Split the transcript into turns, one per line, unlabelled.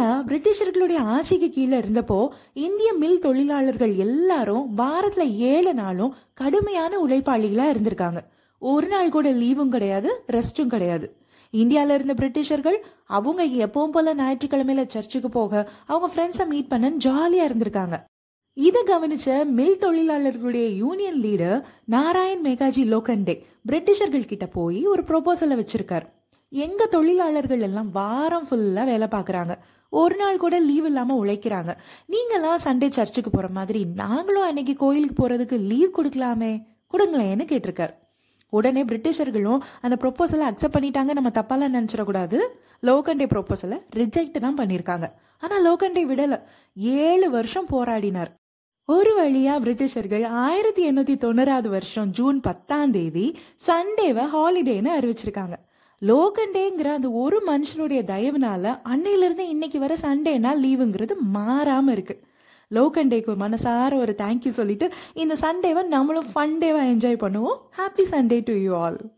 India பிரிட்டிஷர்களுடைய ஆட்சிக்கு கீழே இருந்தப்போ இந்திய மில் தொழிலாளர்கள் எல்லாரும் வாரத்துல ஏழு நாளும் கடுமையான உழைப்பாளிகளா இருந்திருக்காங்க. ஒரு நாள் கூட லீவும் கிடையாது ரெஸ்டும் கிடையாது. இந்தியாவில் இருந்த பிரிட்டிஷர்கள் அவங்க எப்பவும் போல ஞாயிற்றுக்கிழமையில சர்ச்சுக்கு போக அவங்க ஃப்ரெண்ட்ஸை மீட் பண்ண ஜாலியா இருந்திருக்காங்க. இதை கவனிச்ச மில் தொழிலாளர்களுடைய யூனியன் லீடர் நாராயண் மேகாஜி லோகண்டே பிரிட்டிஷர்கள் கிட்ட போய் ஒரு ப்ரொபோசலை வச்சிருக்காரு. எங்க தொழிலாளர்கள் எல்லாம் வாரம் ஃபுல்லா வேலை பார்க்குறாங்க. ஒரு நாள் கூட லீவ் இல்லாம உழைக்கிறாங்க. நீங்களாம் சண்டே சர்ச்சுக்கு போற மாதிரி நாங்களும் அன்னைக்கு கோயிலுக்கு போறதுக்கு லீவ் கொடுக்கலாமே? கொடுங்களேன்னு கேட்டிருக்காரு. உடனே பிரிட்டிஷர்களும் அந்த ப்ரொப்போசலை அக்செப்ட் பண்ணிட்டாங்க. நம்ம தப்பாலாம் நினைச்சிடக்கூடாது. லோகண்டே ப்ரொப்போசலை ரிஜெக்ட் தான் பண்ணியிருக்காங்க. ஆனா லோகண்டே விடல. ஏழு வருஷம் போராடினார். ஒரு வழியா பிரிட்டிஷர்கள் ஆயிரத்தி எண்ணூத்தி தொண்ணூறாவது வருஷம் ஜூன் பத்தாம் தேதி சண்டேவை ஹாலிடேன்னு அறிவிச்சிருக்காங்க. லோகண்டேங்கிற அந்த ஒரு மனுஷனுடைய தயவுனால அன்னையில இருந்து இன்னைக்கு வர சண்டேனா லீவுங்கிறது மாறாம இருக்கு. லோகண்டேக்கு மனசார ஒரு தேங்க்யூ சொல்லிட்டு இந்த சண்டேவை நம்மளும் ஃபன் டேவா என்ஜாய் பண்ணுவோம். Happy Sunday to you all